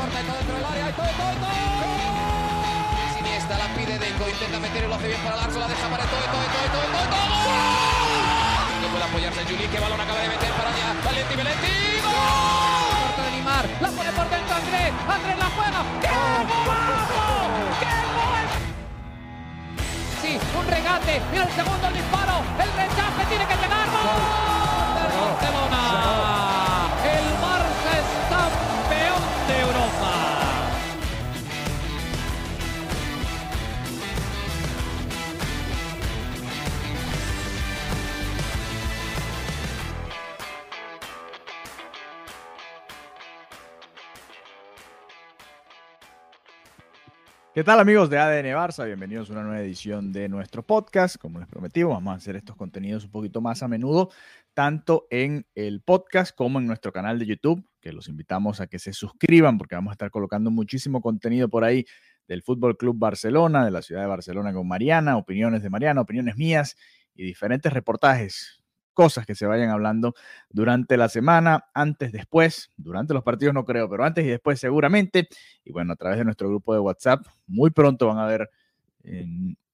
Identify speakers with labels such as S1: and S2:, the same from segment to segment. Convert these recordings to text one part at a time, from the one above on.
S1: corta dentro del área. Todo, todo. Siniesta la pide Deco, intenta meter y lo hace bien para Larso, la deja para todo, todo, todo, todo, todo. No puede apoyarse Juli, que balón acaba de meter para allá. Valenti, Valenti. Corta de Neymar, la pone por dentro Andrés. Andrés la juega. ¡Qué golazo! ¡Qué gol! Sí, un regate. Mira el segundo disparo. El rechace tiene que llegar. ¡Gol!
S2: ¿Qué tal amigos de ADN Barça? Bienvenidos a una nueva edición de nuestro podcast. Como les prometimos, vamos a hacer estos contenidos un poquito más a menudo, tanto en el podcast como en nuestro canal de YouTube, que los invitamos a que se suscriban porque vamos a estar colocando muchísimo contenido por ahí del Fútbol Club Barcelona, de la ciudad de Barcelona con Mariana, opiniones de Mariana, opiniones mías y diferentes reportajes cosas que se vayan hablando durante la semana, antes, después, durante los partidos no creo, pero antes y después seguramente. Y bueno, a través de nuestro grupo de WhatsApp, muy pronto van a ver eh,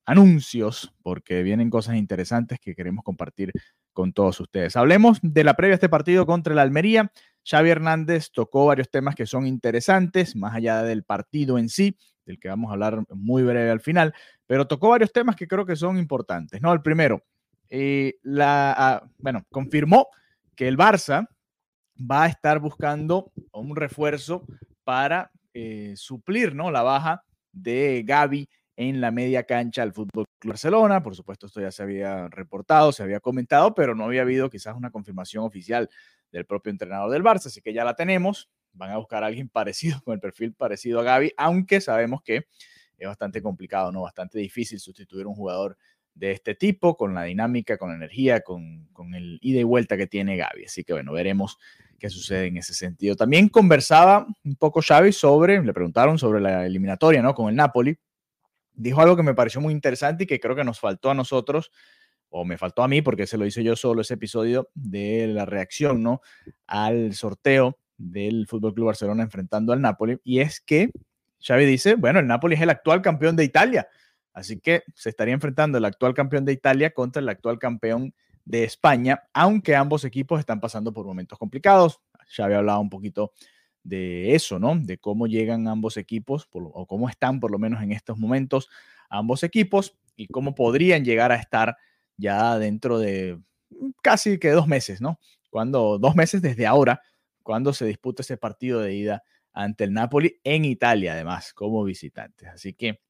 S2: anuncios porque vienen cosas interesantes que queremos compartir con todos ustedes. Hablemos de la previa a este partido contra el Almería. Xavi Hernández tocó varios temas que son interesantes, más allá del partido en sí, del que vamos a hablar muy breve al final, pero tocó varios temas que creo que son importantes. ¿no? El primero, eh, la, ah, bueno, confirmó que el Barça va a estar buscando un refuerzo para eh, suplir ¿no? la baja de Gaby en la media cancha del Fútbol Barcelona. Por supuesto, esto ya se había reportado, se había comentado, pero no había habido quizás una confirmación oficial del propio entrenador del Barça, así que ya la tenemos. Van a buscar a alguien parecido, con el perfil parecido a Gaby, aunque sabemos que es bastante complicado, ¿no? Bastante difícil sustituir a un jugador de este tipo, con la dinámica, con la energía, con, con, el ida y vuelta que tiene Gaby. Así que bueno, veremos qué sucede en ese sentido. También conversaba un poco Xavi sobre, le preguntaron sobre la eliminatoria, ¿no? Con el Napoli. Dijo algo que me pareció muy interesante y que creo que nos faltó a nosotros, o me faltó a mí, porque se lo hice yo solo ese episodio de la reacción, ¿no? Al sorteo del Fútbol Club Barcelona enfrentando al Napoli. Y es que Xavi dice, bueno, el Napoli es el actual campeón de Italia Así que se estaría enfrentando el actual campeón de Italia contra el actual campeón de España, aunque ambos equipos están pasando por momentos complicados. Ya había hablado un poquito de eso, ¿no? De cómo llegan ambos equipos, o cómo están por lo menos en estos momentos ambos equipos, y cómo podrían llegar a estar ya dentro de casi que dos meses, ¿no? Cuando, dos meses desde ahora, cuando se disputa ese partido de ida ante el Napoli en Italia, además, como visitantes. Así que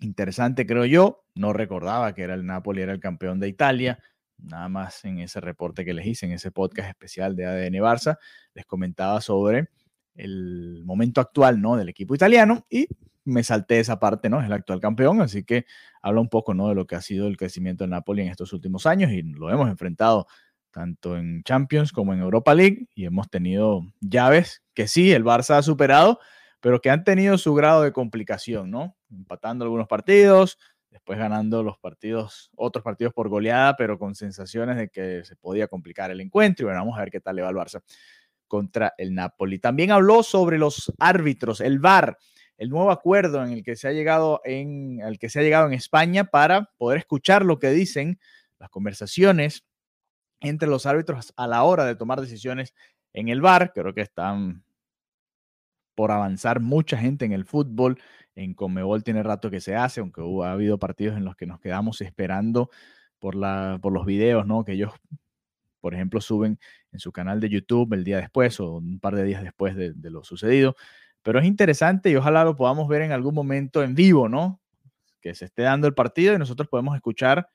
S2: interesante, creo yo. No recordaba que era el Napoli, era el campeón de Italia. Nada más en ese reporte que les hice, en ese podcast especial de ADN Barça, les comentaba sobre el momento actual ¿no? del equipo italiano y me salté esa parte, ¿no? Es el actual campeón, así que habla un poco, ¿no? De lo que ha sido el crecimiento del Napoli en estos últimos años y lo hemos enfrentado tanto en Champions como en Europa League y hemos tenido llaves que sí, el Barça ha superado, pero que han tenido su grado de complicación, ¿no? Empatando algunos partidos, después ganando los partidos, otros partidos por goleada, pero con sensaciones de que se podía complicar el encuentro. Y bueno, vamos a ver qué tal le va al Barça contra el Napoli. También habló sobre los árbitros, el VAR, el nuevo acuerdo en el que se ha llegado en el que se ha llegado en España para poder escuchar lo que dicen las conversaciones entre los árbitros a la hora de tomar decisiones en el VAR. Creo que están por avanzar mucha gente en el fútbol. En Conmebol tiene rato que se hace, aunque hubo, ha habido partidos en los que nos quedamos esperando por, la, por los videos, ¿no? Que ellos, por ejemplo, suben en su canal de YouTube el día después o un par de días después de, de lo sucedido. Pero es interesante y ojalá lo podamos ver en algún momento en vivo, ¿no? Que se esté dando el partido y nosotros podemos escuchar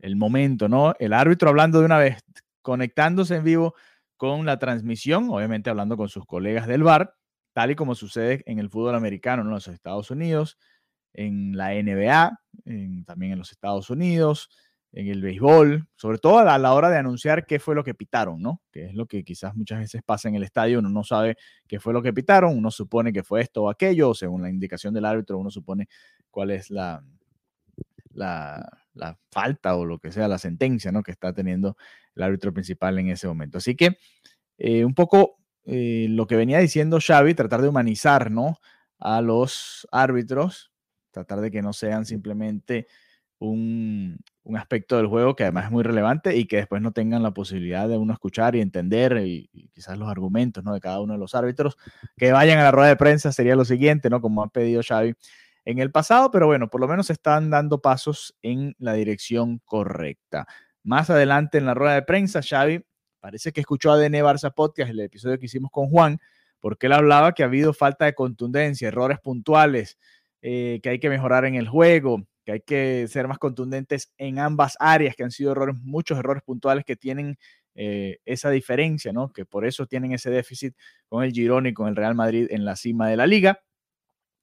S2: el momento, ¿no? El árbitro hablando de una vez, conectándose en vivo con la transmisión, obviamente hablando con sus colegas del bar tal y como sucede en el fútbol americano en los Estados Unidos, en la NBA, también en los Estados Unidos, en el béisbol, sobre todo a la, hora de anunciar qué fue lo que pitaron, ¿no? Que es lo que quizás muchas veces pasa en el estadio, uno no sabe qué fue lo que pitaron, uno supone que fue esto o aquello, según la indicación del árbitro, uno supone cuál es la, la, falta o lo que sea, la sentencia, ¿no? Que está teniendo el árbitro principal en ese momento. Así que eh, un poco eh, lo que venía diciendo Xavi, tratar de humanizar ¿no? a los árbitros, tratar de que no sean simplemente un, aspecto del juego que además es muy relevante y que después no tengan la posibilidad de uno escuchar y entender y, quizás los argumentos ¿no? de cada uno de los árbitros, que vayan a la rueda de prensa sería lo siguiente, ¿no? Como ha pedido Xavi en el pasado, pero bueno, por lo menos están dando pasos en la dirección correcta. Más adelante en la rueda de prensa, Xavi parece que escuchó a DN Barça Podcast, el episodio que hicimos con Juan, porque él hablaba que ha habido falta de contundencia, errores puntuales, eh, que hay que mejorar en el juego, que hay que ser más contundentes en ambas áreas, que han sido errores, muchos errores puntuales que tienen eh, esa diferencia, ¿no? Que por eso tienen ese déficit con el Girona y con el Real Madrid en la cima de la liga.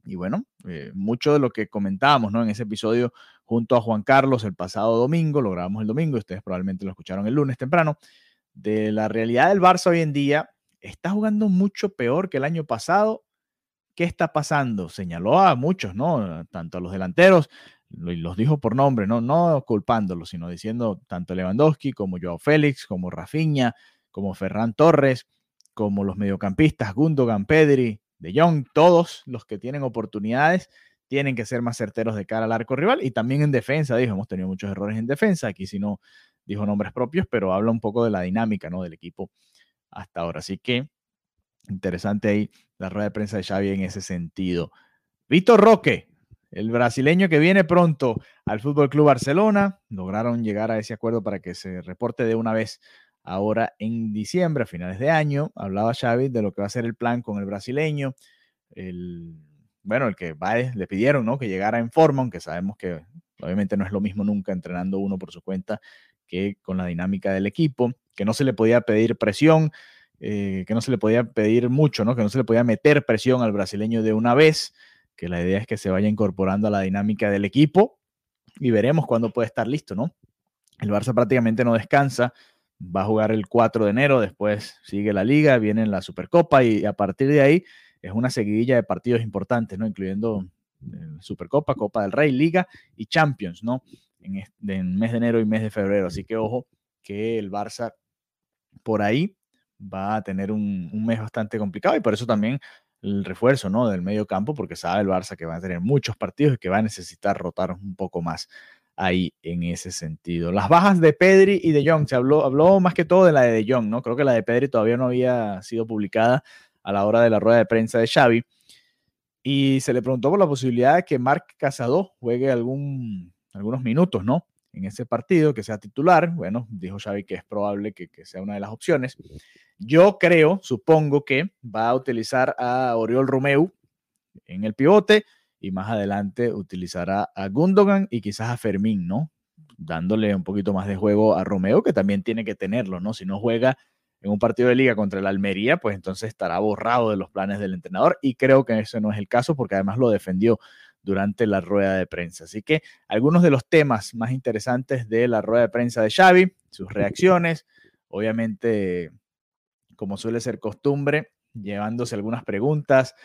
S2: Y bueno, eh, mucho de lo que comentábamos ¿no? en ese episodio junto a Juan Carlos el pasado domingo, lo grabamos el domingo, ustedes probablemente lo escucharon el lunes temprano, de la realidad del Barça hoy en día, está jugando mucho peor que el año pasado. ¿Qué está pasando? Señaló a muchos, ¿no? Tanto a los delanteros, los dijo por nombre, no, no culpándolos, sino diciendo tanto Lewandowski como Joao Félix, como Rafinha, como Ferran Torres, como los mediocampistas Gundogan, Pedri, De Jong, todos los que tienen oportunidades tienen que ser más certeros de cara al arco rival y también en defensa, dijo, hemos tenido muchos errores en defensa, aquí si no dijo nombres propios, pero habla un poco de la dinámica ¿no? del equipo hasta ahora. Así que interesante ahí la rueda de prensa de Xavi en ese sentido. Vitor Roque, el brasileño que viene pronto al Fútbol Club Barcelona, lograron llegar a ese acuerdo para que se reporte de una vez ahora en diciembre, a finales de año. Hablaba Xavi de lo que va a ser el plan con el brasileño. El, bueno, el que va, le pidieron ¿no? que llegara en forma, aunque sabemos que obviamente no es lo mismo nunca entrenando uno por su cuenta que con la dinámica del equipo, que no se le podía pedir presión, eh, que no se le podía pedir mucho, ¿no? que no se le podía meter presión al brasileño de una vez que la idea es que se vaya incorporando a la dinámica del equipo y veremos cuándo puede estar listo, ¿no? El Barça prácticamente no descansa, va a jugar el 4 de enero, después sigue la liga, viene la Supercopa y a partir de ahí es una seguidilla de partidos importantes, ¿no? Incluyendo eh, Supercopa, Copa del Rey, Liga y Champions, ¿no? En, mes de enero y mes de febrero. Así que ojo que el Barça por ahí va a tener un, mes bastante complicado y por eso también el refuerzo ¿no? del medio campo, porque sabe el Barça que va a tener muchos partidos y que va a necesitar rotar un poco más ahí en ese sentido. Las bajas de Pedri y de Jong, se habló, habló más que todo de la de De ¿no? Creo que la de Pedri todavía no había sido publicada a la hora de la rueda de prensa de Xavi. Y se le preguntó por la posibilidad de que Marc Casado juegue algún, algunos minutos, ¿no? En ese partido, que sea titular. Bueno, dijo Xavi que es probable que, sea una de las opciones. Yo creo, supongo que va a utilizar a Oriol Romeu en el pivote y más adelante utilizará a Gundogan y quizás a Fermín, ¿no? Dándole un poquito más de juego a Romeo, que también tiene que tenerlo, ¿no? Si no juega en un partido de liga contra el Almería, pues entonces estará borrado de los planes del entrenador y creo que ese no es el caso porque además lo defendió durante la rueda de prensa. Así que algunos de los temas más interesantes de la rueda de prensa de Xavi, sus reacciones, obviamente como suele ser costumbre, llevándose algunas preguntas,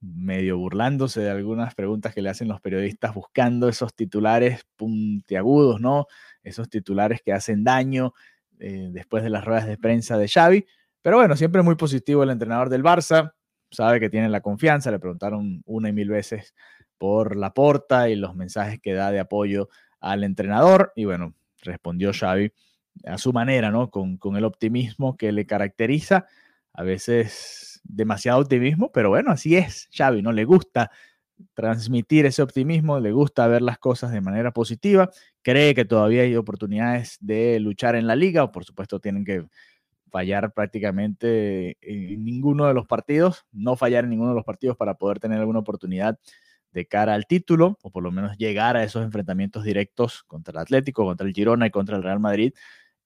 S2: medio burlándose de algunas preguntas que le hacen los periodistas, buscando esos titulares puntiagudos, ¿no? Esos titulares que hacen daño eh, después de las ruedas de prensa de Xavi. Pero bueno, siempre muy positivo el entrenador del Barça, sabe que tiene la confianza, le preguntaron una y mil veces por la porta y los mensajes que da de apoyo al entrenador y bueno, respondió Xavi a su manera, ¿no? Con, el optimismo que le caracteriza. A veces demasiado optimismo, pero bueno, así es Xavi, ¿no? Le gusta transmitir ese optimismo, le gusta ver las cosas de manera positiva, cree que todavía hay oportunidades de luchar en la liga, por supuesto tienen que fallar prácticamente en ninguno de los partidos, no fallar en ninguno de los partidos para poder tener alguna oportunidad de cara al título, o por lo menos llegar a esos enfrentamientos directos contra el Atlético, contra el Girona y contra el Real Madrid,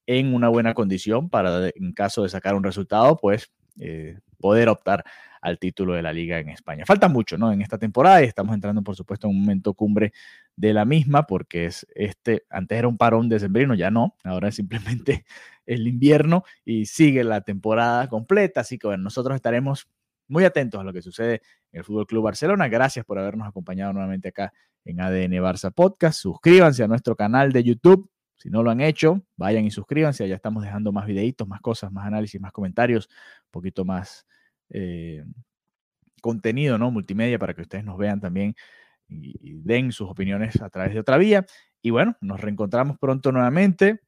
S2: en una buena condición para, en caso de sacar un resultado, pues eh, poder optar al título de la liga en España. Falta mucho, ¿no? En esta temporada y estamos entrando, por supuesto, en un momento cumbre de la misma, porque es este, antes era un parón decembrino, ya no, ahora es simplemente el invierno y sigue la temporada completa, así que bueno, nosotros estaremos muy atentos a lo que sucede en el Fútbol Club Barcelona. Gracias por habernos acompañado nuevamente acá en ADN Barça Podcast. Suscríbanse a nuestro canal de YouTube si no lo han hecho, vayan y suscríbanse. Ya estamos dejando más videitos, más cosas, más análisis, más comentarios, un poquito más eh, contenido, ¿no? Multimedia para que ustedes nos vean también y, den sus opiniones a través de otra vía. Y bueno, nos reencontramos pronto nuevamente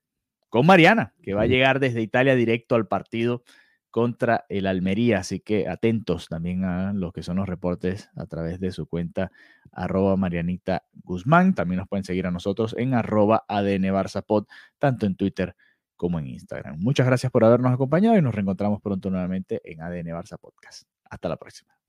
S2: con Mariana, que va a llegar desde Italia directo al partido contra el Almería. Así que atentos también a los que son los reportes a través de su cuenta arroba Marianita Guzmán. También nos pueden seguir a nosotros en arroba ADN tanto en Twitter como en Instagram. Muchas gracias por habernos acompañado y nos reencontramos pronto nuevamente en ADN Barça Podcast. Hasta la próxima.